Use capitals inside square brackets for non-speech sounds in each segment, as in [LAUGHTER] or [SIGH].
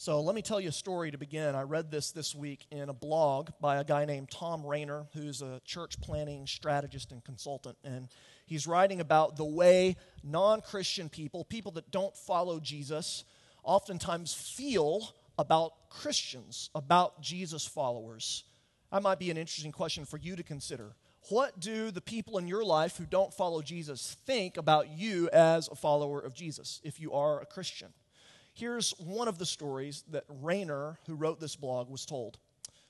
So let me tell you a story to begin. I read this this week in a blog by a guy named Thom Rainer, who's a church planning strategist and consultant. And he's writing about the way non Christian people, people that don't follow Jesus, oftentimes feel about Christians, about Jesus followers. That might be an interesting question for you to consider. What do the people in your life who don't follow Jesus think about you as a follower of Jesus if you are a Christian? Here's one of the stories that Rainer, who wrote this blog, was told.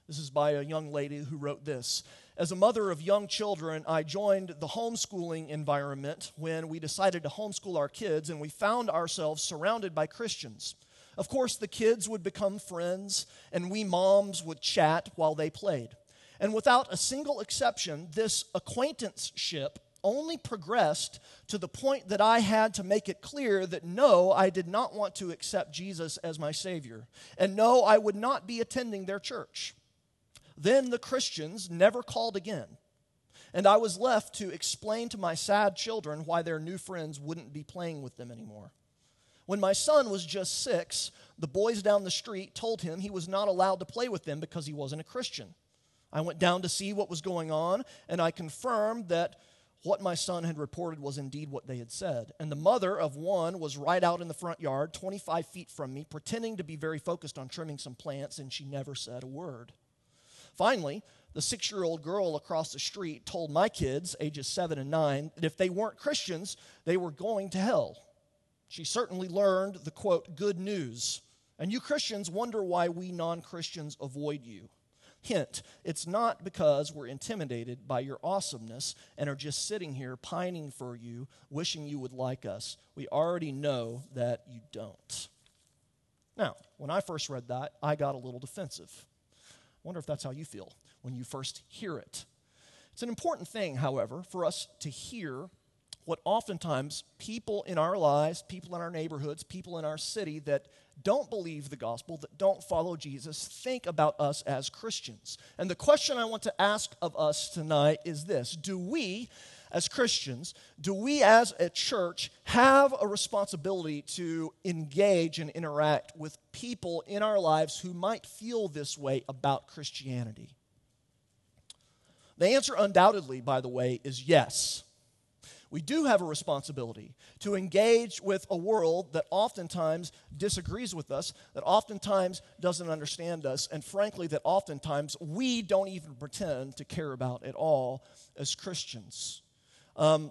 This is by a young lady who wrote this. As a mother of young children, I joined the homeschooling environment when we decided to homeschool our kids, and we found ourselves surrounded by Christians. Of course, the kids would become friends, and we moms would chat while they played. And without a single exception, this acquaintanceship only progressed to the point that I had to make it clear that no, I did not want to accept Jesus as my Savior. And no, I would not be attending their church. Then the Christians never called again. And I was left to explain to my sad children why their new friends wouldn't be playing with them anymore. When my son was just six, the boys down the street told him he was not allowed to play with them because he wasn't a Christian. I went down to see what was going on, and I confirmed that what my son had reported was indeed what they had said. And the mother of one was right out in the front yard, 25 feet from me, pretending to be very focused on trimming some plants, and she never said a word. Finally, the six year old girl across the street told my kids, ages seven and nine, that if they weren't Christians, they were going to hell. She certainly learned the quote, good news. And you Christians wonder why we non Christians avoid you. Hint, it's not because we're intimidated by your awesomeness and are just sitting here pining for you, wishing you would like us. We already know that you don't. Now, when I first read that, I got a little defensive. I wonder if that's how you feel when you first hear it. It's an important thing, however, for us to hear what oftentimes people in our lives, people in our neighborhoods, people in our city that don't believe the gospel, that don't follow Jesus, think about us as Christians. And the question I want to ask of us tonight is this Do we, as Christians, do we as a church have a responsibility to engage and interact with people in our lives who might feel this way about Christianity? The answer, undoubtedly, by the way, is yes we do have a responsibility to engage with a world that oftentimes disagrees with us, that oftentimes doesn't understand us, and frankly, that oftentimes we don't even pretend to care about at all as Christians. Um,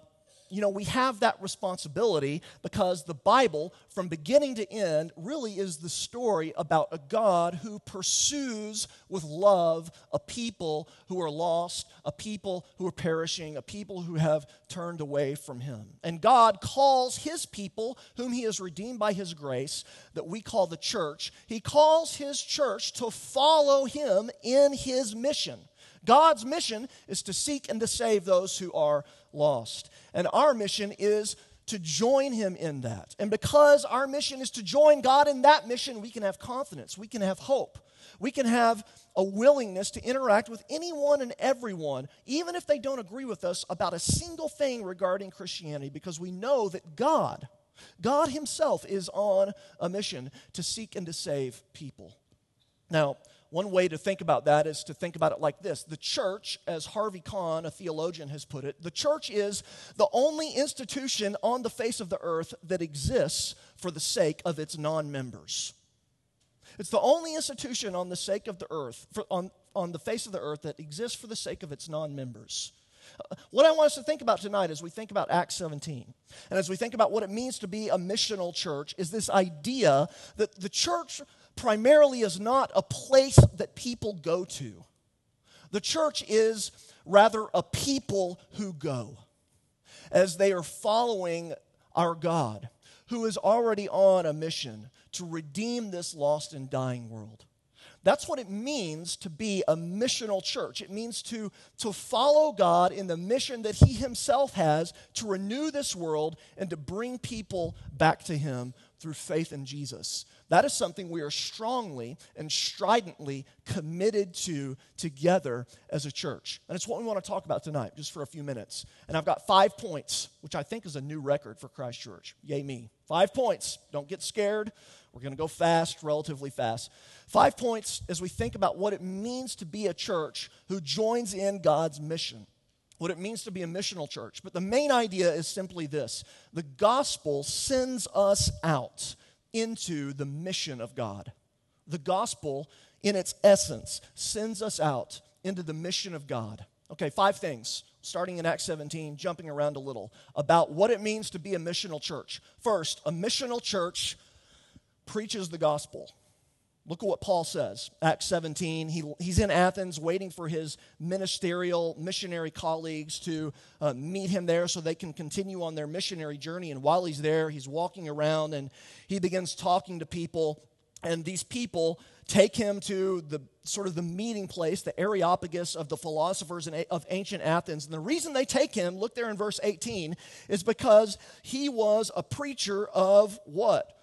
you know, we have that responsibility because the Bible, from beginning to end, really is the story about a God who pursues with love a people who are lost, a people who are perishing, a people who have turned away from Him. And God calls His people, whom He has redeemed by His grace, that we call the church, He calls His church to follow Him in His mission. God's mission is to seek and to save those who are lost. And our mission is to join him in that. And because our mission is to join God in that mission, we can have confidence, we can have hope, we can have a willingness to interact with anyone and everyone, even if they don't agree with us about a single thing regarding Christianity, because we know that God, God Himself, is on a mission to seek and to save people. Now, one way to think about that is to think about it like this The church, as Harvie Conn, a theologian, has put it, the church is the only institution on the face of the earth that exists for the sake of its non members. It's the only institution on the sake of the earth, for, on, on the face of the earth that exists for the sake of its non members. Uh, what I want us to think about tonight as we think about Acts 17, and as we think about what it means to be a missional church, is this idea that the church primarily is not a place that people go to. The church is rather a people who go as they are following our God, who is already on a mission to redeem this lost and dying world. That's what it means to be a missional church. It means to, to follow God in the mission that He Himself has to renew this world and to bring people back to Him through faith in Jesus. That is something we are strongly and stridently committed to together as a church. And it's what we want to talk about tonight, just for a few minutes. And I've got five points, which I think is a new record for Christ Church. Yay, me. Five points. Don't get scared. We're going to go fast, relatively fast. Five points as we think about what it means to be a church who joins in God's mission, what it means to be a missional church. But the main idea is simply this the gospel sends us out into the mission of God. The gospel, in its essence, sends us out into the mission of God. Okay, five things, starting in Acts 17, jumping around a little, about what it means to be a missional church. First, a missional church preaches the gospel. Look at what Paul says. Acts 17. He, he's in Athens waiting for his ministerial, missionary colleagues to uh, meet him there so they can continue on their missionary journey. And while he's there, he's walking around and he begins talking to people. And these people take him to the sort of the meeting place, the Areopagus of the philosophers of ancient Athens. And the reason they take him, look there in verse 18, is because he was a preacher of what?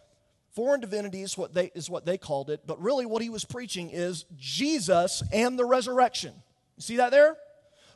Foreign divinity is what, they, is what they called it, but really what he was preaching is Jesus and the resurrection. You see that there?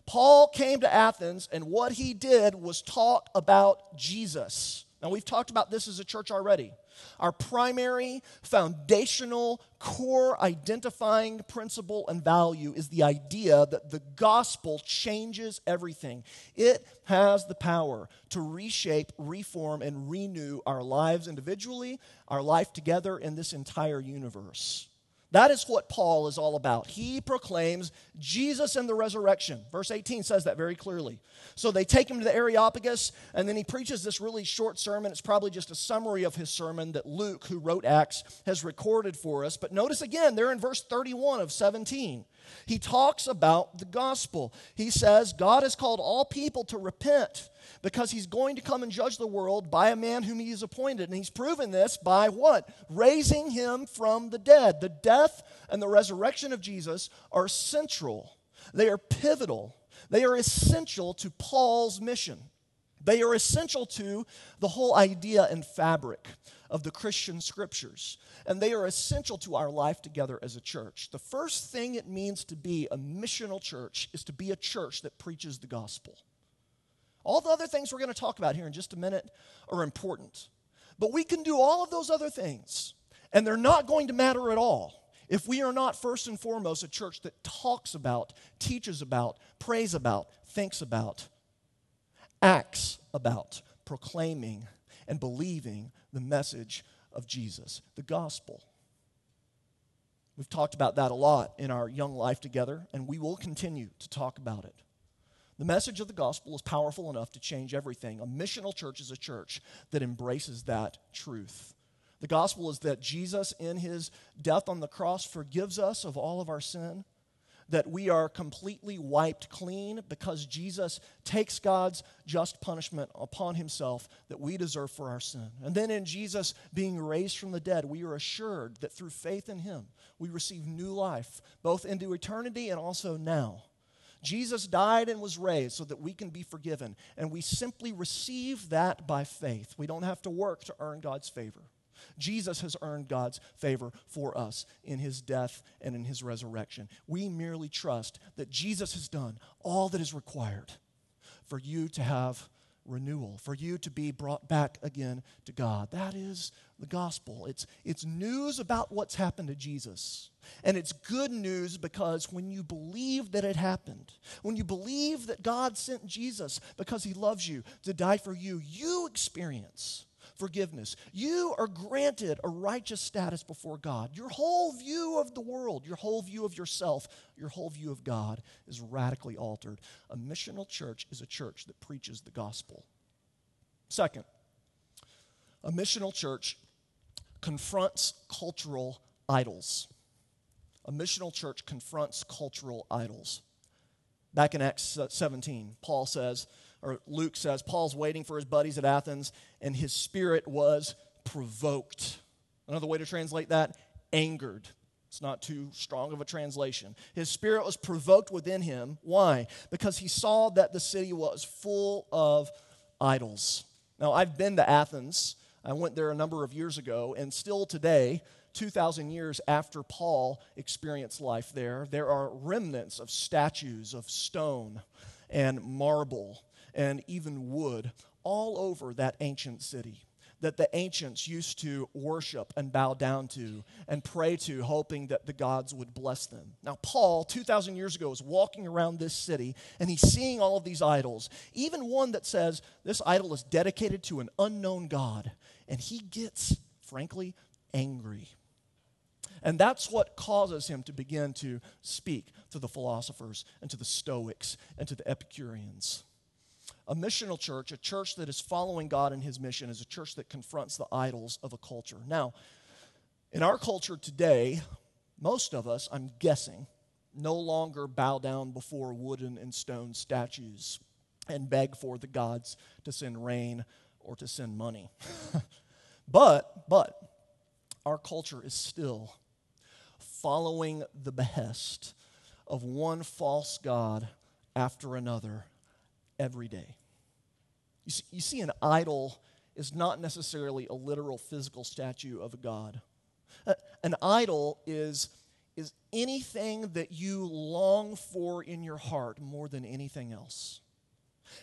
Paul came to Athens, and what he did was talk about Jesus. Now, we've talked about this as a church already. Our primary, foundational, core identifying principle and value is the idea that the gospel changes everything. It has the power to reshape, reform, and renew our lives individually, our life together in this entire universe. That is what Paul is all about. He proclaims Jesus and the resurrection. Verse 18 says that very clearly. So they take him to the Areopagus, and then he preaches this really short sermon. It's probably just a summary of his sermon that Luke, who wrote Acts, has recorded for us. But notice again, there in verse 31 of 17, he talks about the gospel. He says, God has called all people to repent because he's going to come and judge the world by a man whom he has appointed. And he's proven this by what? Raising him from the dead. The death and the resurrection of Jesus are central, they are pivotal, they are essential to Paul's mission. They are essential to the whole idea and fabric of the Christian scriptures. And they are essential to our life together as a church. The first thing it means to be a missional church is to be a church that preaches the gospel. All the other things we're going to talk about here in just a minute are important. But we can do all of those other things, and they're not going to matter at all if we are not first and foremost a church that talks about, teaches about, prays about, thinks about, acts about, proclaiming and believing the message of Jesus, the gospel. We've talked about that a lot in our young life together, and we will continue to talk about it. The message of the gospel is powerful enough to change everything. A missional church is a church that embraces that truth. The gospel is that Jesus, in his death on the cross, forgives us of all of our sin, that we are completely wiped clean because Jesus takes God's just punishment upon himself that we deserve for our sin. And then in Jesus being raised from the dead, we are assured that through faith in him, we receive new life, both into eternity and also now. Jesus died and was raised so that we can be forgiven. And we simply receive that by faith. We don't have to work to earn God's favor. Jesus has earned God's favor for us in his death and in his resurrection. We merely trust that Jesus has done all that is required for you to have renewal, for you to be brought back again to God. That is the gospel. It's, it's news about what's happened to Jesus. And it's good news because when you believe that it happened, when you believe that God sent Jesus because he loves you to die for you, you experience forgiveness. You are granted a righteous status before God. Your whole view of the world, your whole view of yourself, your whole view of God is radically altered. A missional church is a church that preaches the gospel. Second, a missional church confronts cultural idols. A missional church confronts cultural idols. Back in Acts 17, Paul says, or Luke says, Paul's waiting for his buddies at Athens, and his spirit was provoked. Another way to translate that, angered. It's not too strong of a translation. His spirit was provoked within him. Why? Because he saw that the city was full of idols. Now, I've been to Athens. I went there a number of years ago, and still today, 2,000 years after Paul experienced life there, there are remnants of statues of stone and marble and even wood all over that ancient city. that the ancients used to worship and bow down to and pray to, hoping that the gods would bless them. Now, Paul, 2,000 years ago, is walking around this city and he's seeing all of these idols, even one that says this idol is dedicated to an unknown God. And he gets, frankly, angry. And that's what causes him to begin to speak to the philosophers and to the Stoics and to the Epicureans. A missional church, a church that is following God in his mission, is a church that confronts the idols of a culture. Now, in our culture today, most of us, I'm guessing, no longer bow down before wooden and stone statues and beg for the gods to send rain or to send money. [LAUGHS] but, but, our culture is still following the behest of one false God after another every day. You see, you see, an idol is not necessarily a literal physical statue of a God. Uh, an idol is, is anything that you long for in your heart more than anything else.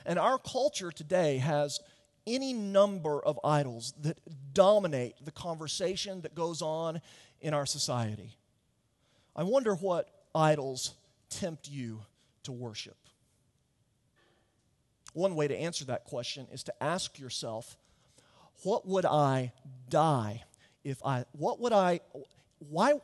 And our culture today has any number of idols that dominate the conversation that goes on in our society. I wonder what idols tempt you to worship. One way to answer that question is to ask yourself, what would I die if I, what would I, why,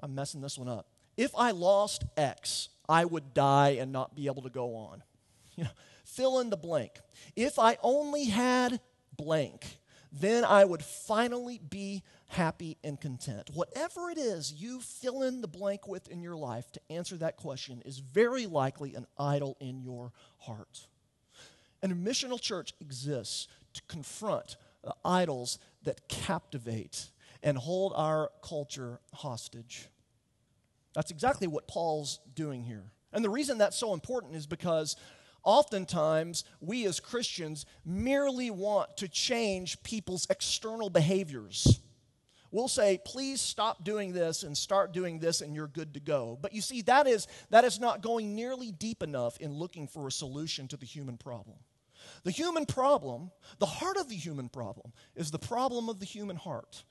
I'm messing this one up. If I lost X, I would die and not be able to go on. [LAUGHS] You know, fill in the blank. If I only had blank, then I would finally be happy and content. Whatever it is you fill in the blank with in your life to answer that question is very likely an idol in your heart. And a missional church exists to confront the idols that captivate and hold our culture hostage. That's exactly what Paul's doing here. And the reason that's so important is because oftentimes we as Christians merely want to change people's external behaviors. We'll say, please stop doing this and start doing this, and you're good to go. But you see, that is, that is not going nearly deep enough in looking for a solution to the human problem. The human problem, the heart of the human problem, is the problem of the human heart.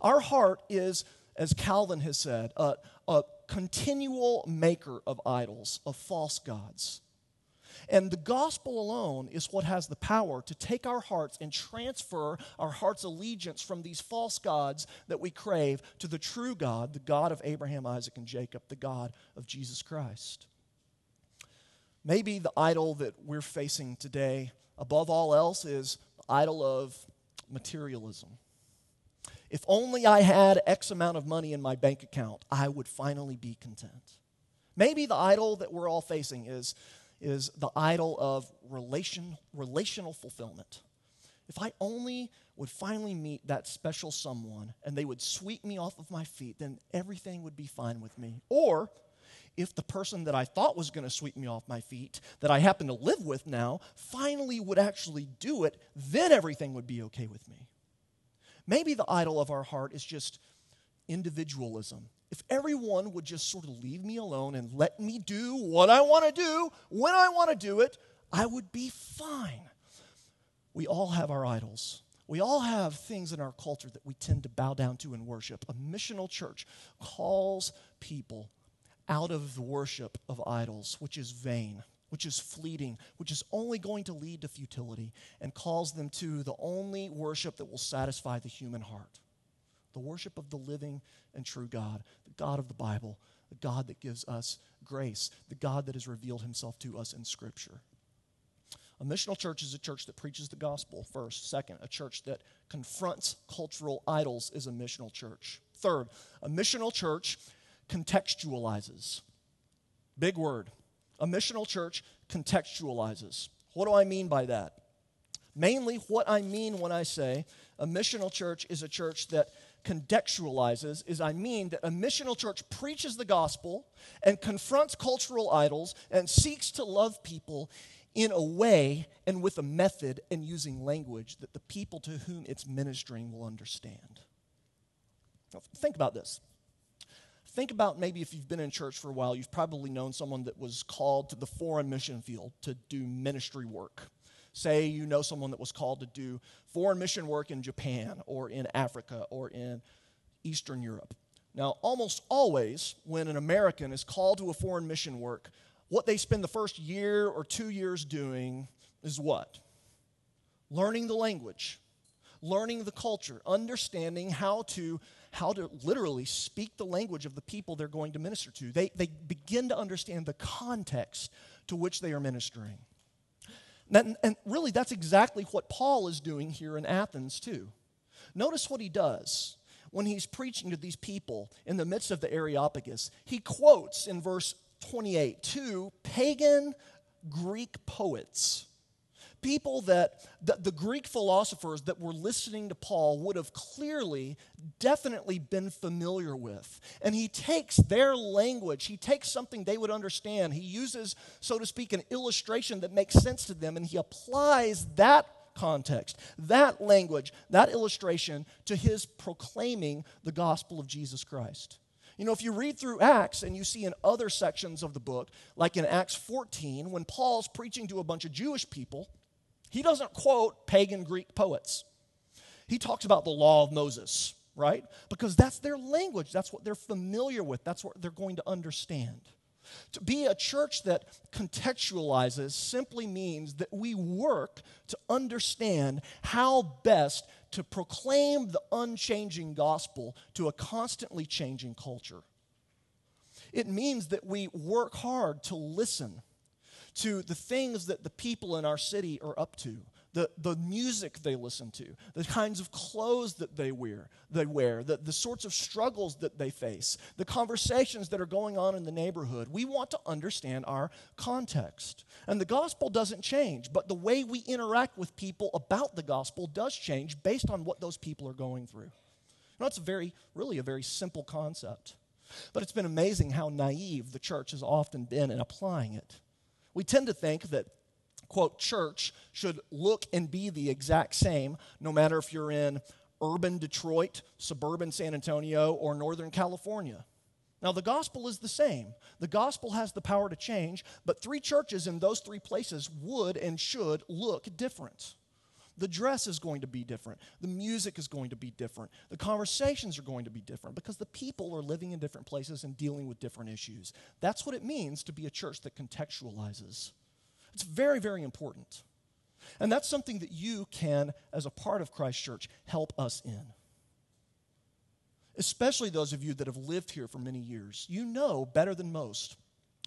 Our heart is, as Calvin has said, a, a continual maker of idols, of false gods. And the gospel alone is what has the power to take our hearts and transfer our heart's allegiance from these false gods that we crave to the true God, the God of Abraham, Isaac, and Jacob, the God of Jesus Christ. Maybe the idol that we're facing today, above all else, is the idol of materialism. If only I had X amount of money in my bank account, I would finally be content. Maybe the idol that we're all facing is is the idol of relation, relational fulfillment. If I only would finally meet that special someone and they would sweep me off of my feet, then everything would be fine with me. Or if the person that I thought was going to sweep me off my feet, that I happen to live with now, finally would actually do it, then everything would be okay with me. Maybe the idol of our heart is just individualism if everyone would just sort of leave me alone and let me do what I want to do when I want to do it, I would be fine. We all have our idols. We all have things in our culture that we tend to bow down to and worship. A missional church calls people out of the worship of idols, which is vain, which is fleeting, which is only going to lead to futility, and calls them to the only worship that will satisfy the human heart the worship of the living and true God, the God of the Bible, the God that gives us grace, the God that has revealed himself to us in Scripture. A missional church is a church that preaches the gospel first. Second, a church that confronts cultural idols is a missional church. Third, a missional church contextualizes. Big word. A missional church contextualizes. What do I mean by that? Mainly, what I mean when I say a missional church is a church that contextualizes is I mean that a missional church preaches the gospel and confronts cultural idols and seeks to love people in a way and with a method and using language that the people to whom it's ministering will understand. Now, think about this. Think about maybe if you've been in church for a while, you've probably known someone that was called to the foreign mission field to do ministry work. say you know someone that was called to do foreign mission work in Japan or in Africa or in Eastern Europe. Now, almost always, when an American is called to a foreign mission work, what they spend the first year or two years doing is what? Learning the language, learning the culture, understanding how to how to literally speak the language of the people they're going to minister to. They, they begin to understand the context to which they are ministering. And, and really, that's exactly what Paul is doing here in Athens, too. Notice what he does when he's preaching to these people in the midst of the Areopagus. He quotes in verse 28 two pagan Greek poets. People that the, the, Greek philosophers that were listening to Paul would have clearly, definitely been familiar with. And he takes their language, he takes something they would understand. He uses, so to speak, an illustration that makes sense to them, and he applies that context, that language, that illustration to his proclaiming the gospel of Jesus Christ. You know, if you read through Acts and you see in other sections of the book, like in Acts 14, when Paul's preaching to a bunch of Jewish people, he doesn't quote pagan Greek poets. He talks about the law of Moses, right? Because that's their language, that's what they're familiar with, that's what they're going to understand. To be a church that contextualizes simply means that we work to understand how best to proclaim the unchanging gospel to a constantly changing culture. It means that we work hard to listen to the things that the people in our city are up to the, the music they listen to, the kinds of clothes that they wear, they wear the, the sorts of struggles that they face, the conversations that are going on in the neighborhood. We want to understand our context. And the gospel doesn't change, but the way we interact with people about the gospel does change based on what those people are going through. Now, it's a very, really a very simple concept. But it's been amazing how naive the church has often been in applying it. We tend to think that quote, church should look and be the exact same, no matter if you're in urban Detroit, suburban San Antonio, or Northern California. Now, the gospel is the same. The gospel has the power to change, but three churches in those three places would and should look different. The dress is going to be different. The music is going to be different. The conversations are going to be different because the people are living in different places and dealing with different issues. That's what it means to be a church that contextualizes. It's very, very important. And that's something that you can, as a part of Christ Church, help us in. Especially those of you that have lived here for many years. You know better than most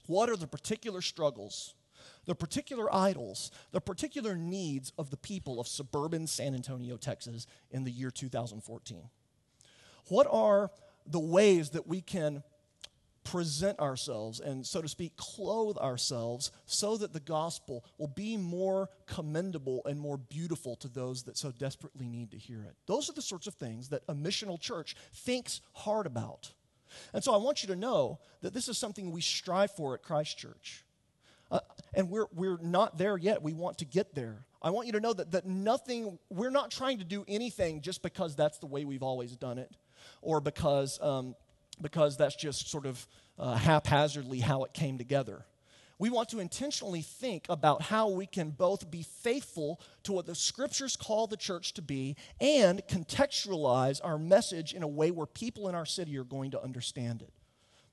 what are the particular struggles, the particular idols, the particular needs of the people of suburban San Antonio, Texas in the year 2014. What are the ways that we can present ourselves and, so to speak, clothe ourselves so that the gospel will be more commendable and more beautiful to those that so desperately need to hear it. Those are the sorts of things that a missional church thinks hard about. And so I want you to know that this is something we strive for at Christ Church. Uh, and we're, we're not there yet. We want to get there. I want you to know that, that nothing, we're not trying to do anything just because that's the way we've always done it or because um, because that's just sort of uh, haphazardly how it came together. We want to intentionally think about how we can both be faithful to what the scriptures call the church to be and contextualize our message in a way where people in our city are going to understand it.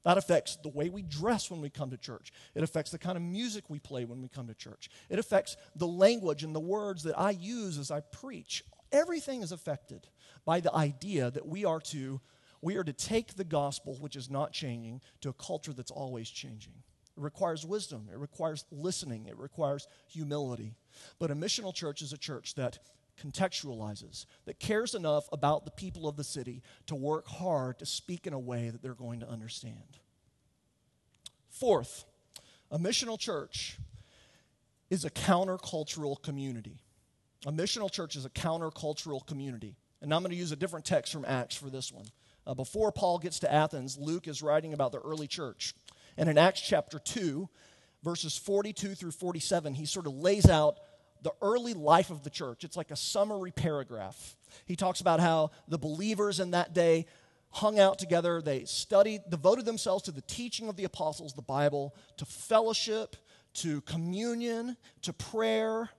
That affects the way we dress when we come to church. It affects the kind of music we play when we come to church. It affects the language and the words that I use as I preach. Everything is affected by the idea that we are to we are to take the gospel, which is not changing, to a culture that's always changing. It requires wisdom, it requires listening, it requires humility. But a missional church is a church that contextualizes, that cares enough about the people of the city to work hard to speak in a way that they're going to understand. Fourth, a missional church is a countercultural community. A missional church is a countercultural community. And I'm going to use a different text from Acts for this one. Uh, before Paul gets to Athens, Luke is writing about the early church. And in Acts chapter 2, verses 42 through 47, he sort of lays out the early life of the church. It's like a summary paragraph. He talks about how the believers in that day hung out together, they studied, devoted themselves to the teaching of the apostles, the Bible, to fellowship, to communion, to prayer.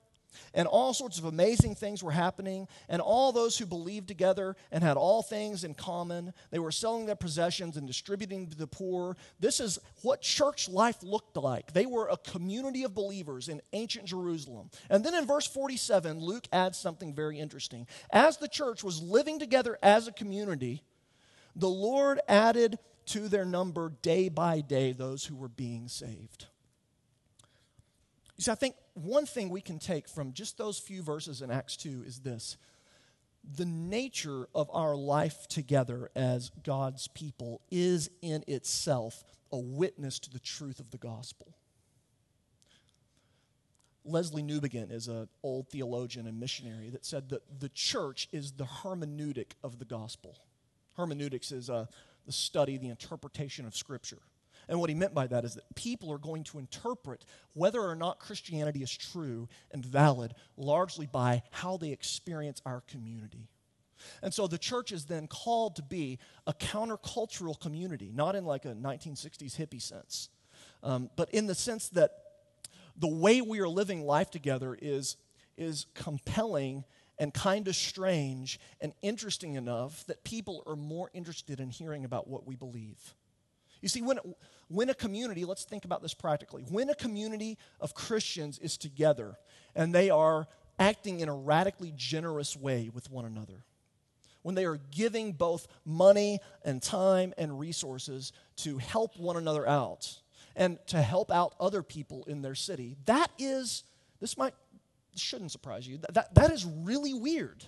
And all sorts of amazing things were happening, and all those who believed together and had all things in common, they were selling their possessions and distributing to the poor. This is what church life looked like. They were a community of believers in ancient Jerusalem. And then in verse 47, Luke adds something very interesting. As the church was living together as a community, the Lord added to their number day by day those who were being saved. You see, I think one thing we can take from just those few verses in Acts 2 is this the nature of our life together as God's people is in itself a witness to the truth of the gospel. Lesslie Newbigin is an old theologian and missionary that said that the church is the hermeneutic of the gospel. Hermeneutics is uh, the study, the interpretation of Scripture. And what he meant by that is that people are going to interpret whether or not Christianity is true and valid largely by how they experience our community. And so the church is then called to be a countercultural community, not in like a 1960s hippie sense, um, but in the sense that the way we are living life together is, is compelling and kind of strange and interesting enough that people are more interested in hearing about what we believe. You see, when, when a community, let's think about this practically, when a community of Christians is together and they are acting in a radically generous way with one another, when they are giving both money and time and resources to help one another out and to help out other people in their city, that is, this might, shouldn't surprise you, that, that is really weird.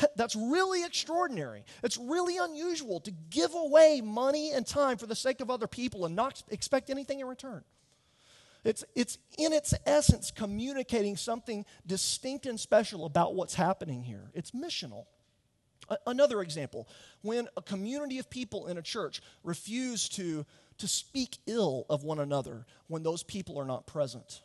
[LAUGHS] That's really extraordinary. It's really unusual to give away money and time for the sake of other people and not expect anything in return. It's, it's in its essence communicating something distinct and special about what's happening here. It's missional. A- another example when a community of people in a church refuse to, to speak ill of one another when those people are not present,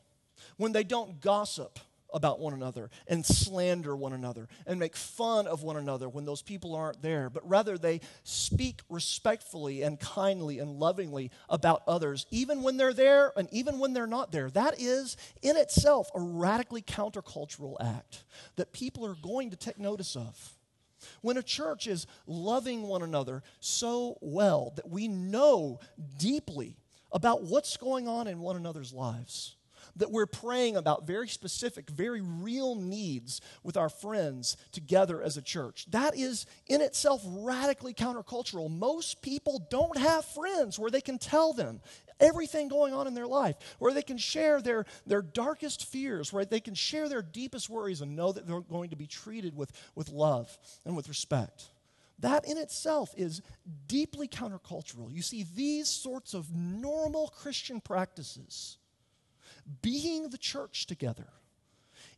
when they don't gossip about one another and slander one another and make fun of one another when those people aren't there, but rather they speak respectfully and kindly and lovingly about others, even when they're there and even when they're not there. That is, in itself, a radically countercultural act that people are going to take notice of. When a church is loving one another so well that we know deeply about what's going on in one another's lives that we're praying about very specific, very real needs with our friends together as a church. That is in itself radically countercultural. Most people don't have friends where they can tell them everything going on in their life, where they can share their, their darkest fears, where they can share their deepest worries and know that they're going to be treated with, with love and with respect. That in itself is deeply countercultural. You see, these sorts of normal Christian practices being the church together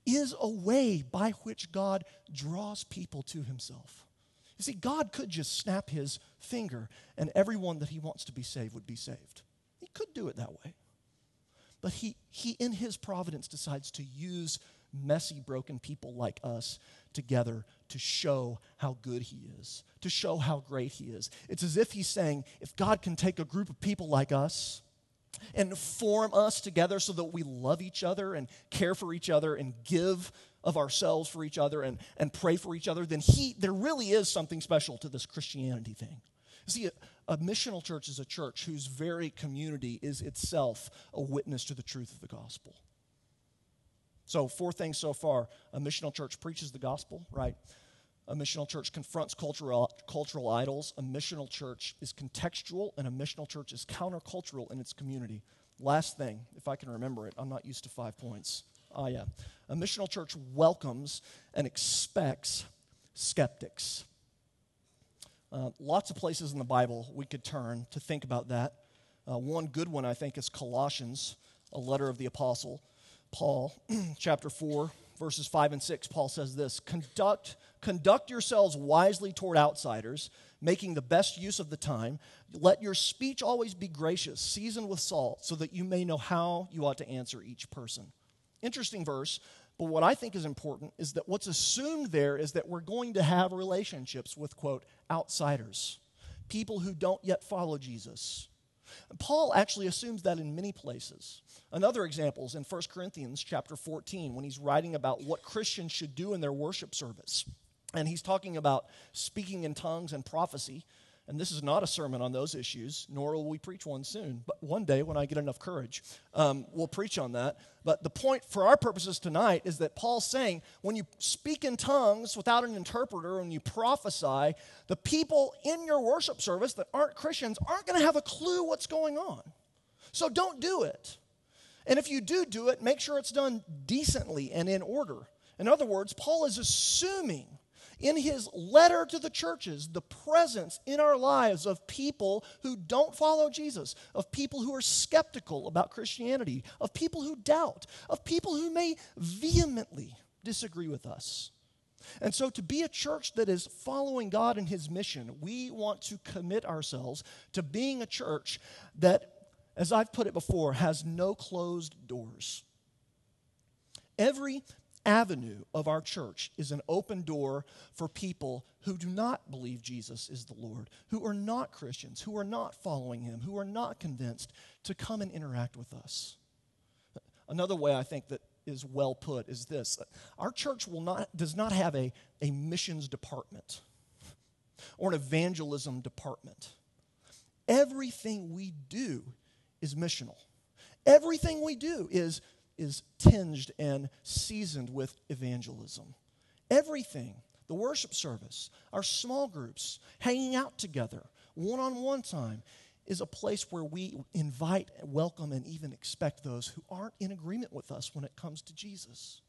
is a way by which God draws people to himself. You see, God could just snap his finger and everyone that he wants to be saved would be saved. He could do it that way. But he, he in his providence, decides to use messy, broken people like us together to show how good he is, to show how great he is. It's as if he's saying, if God can take a group of people like us and form us together so that we love each other and care for each other and give of ourselves for each other and, and pray for each other, then he, there really is something special to this Christianity thing. See, a, a missional church is a church whose very community is itself a witness to the truth of the gospel. So, four things so far. A missional church preaches the gospel, right? A missional church confronts cultural, cultural idols. A missional church is contextual, and a missional church is countercultural in its community. Last thing, if I can remember it, I'm not used to five points. Ah, yeah. A missional church welcomes and expects skeptics. Uh, lots of places in the Bible we could turn to think about that. Uh, one good one, I think, is Colossians, a letter of the Apostle Paul, [CLEARS THROAT] chapter 4, verses 5 and 6, Paul says this Conduct, conduct yourselves wisely toward outsiders, making the best use of the time. Let your speech always be gracious, seasoned with salt, so that you may know how you ought to answer each person. Interesting verse, but what I think is important is that what's assumed there is that we're going to have relationships with, quote, outsiders, people who don't yet follow Jesus Paul actually assumes that in many places. Another example is in 1 Corinthians chapter 14 when he's writing about what Christians should do in their worship service. And he's talking about speaking in tongues and prophecy. And this is not a sermon on those issues, nor will we preach one soon. But one day, when I get enough courage, um, we'll preach on that. But the point for our purposes tonight is that Paul's saying when you speak in tongues without an interpreter and you prophesy, the people in your worship service that aren't Christians aren't going to have a clue what's going on. So don't do it. And if you do do it, make sure it's done decently and in order. In other words, Paul is assuming in his letter to the churches the presence in our lives of people who don't follow Jesus, of people who are skeptical about Christianity, of people who doubt, of people who may vehemently disagree with us. And so, to be a church that is following God and His mission, we want to commit ourselves to being a church that, as I've put it before, has no closed doors. Every avenue of our church is an open door for people who do not believe Jesus is the Lord, who are not Christians, who are not following Him, who are not convinced to come and interact with us. Another way I think that is well put is this our church will not, does not have a, a missions department or an evangelism department. Everything we do is missional. Everything we do is is tinged and seasoned with evangelism. Everything, the worship service, our small groups, hanging out together, one on one time, is a place where we invite, welcome, and even expect those who aren't in agreement with us when it comes to Jesus.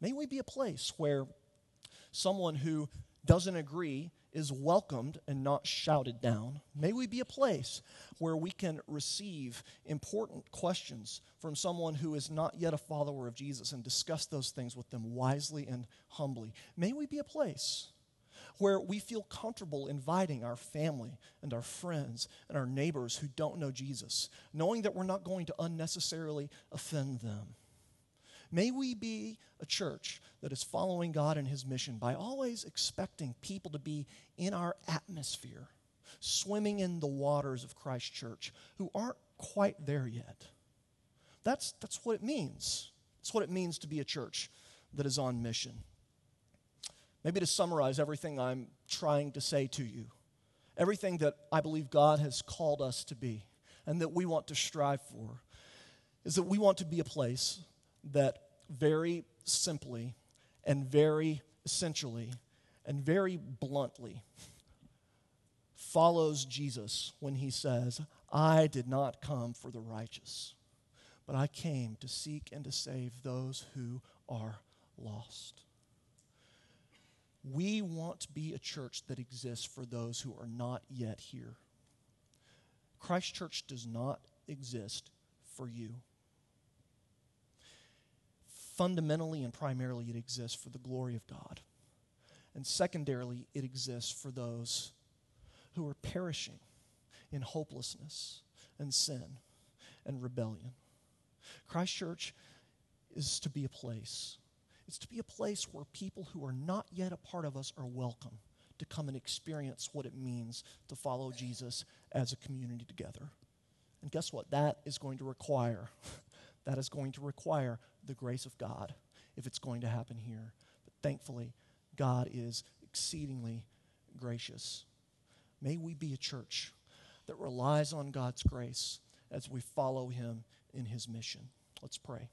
May we be a place where someone who doesn't agree is welcomed and not shouted down. May we be a place where we can receive important questions from someone who is not yet a follower of Jesus and discuss those things with them wisely and humbly. May we be a place where we feel comfortable inviting our family and our friends and our neighbors who don't know Jesus, knowing that we're not going to unnecessarily offend them. May we be a church that is following God and His mission by always expecting people to be in our atmosphere, swimming in the waters of Christ Church, who aren't quite there yet. That's, that's what it means. It's what it means to be a church that is on mission. Maybe to summarize everything I'm trying to say to you, everything that I believe God has called us to be and that we want to strive for, is that we want to be a place that very simply and very essentially and very bluntly follows Jesus when he says, I did not come for the righteous, but I came to seek and to save those who are lost. We want to be a church that exists for those who are not yet here. Christ Church does not exist for you fundamentally and primarily, it exists for the glory of God. And secondarily, it exists for those who are perishing in hopelessness and sin and rebellion. Christ Church is to be a place. It's to be a place where people who are not yet a part of us are welcome to come and experience what it means to follow Jesus as a community together. And guess what? That is going to require that is going to require the grace of God if it's going to happen here. But thankfully, God is exceedingly gracious. May we be a church that relies on God's grace as we follow Him in His mission. Let's pray.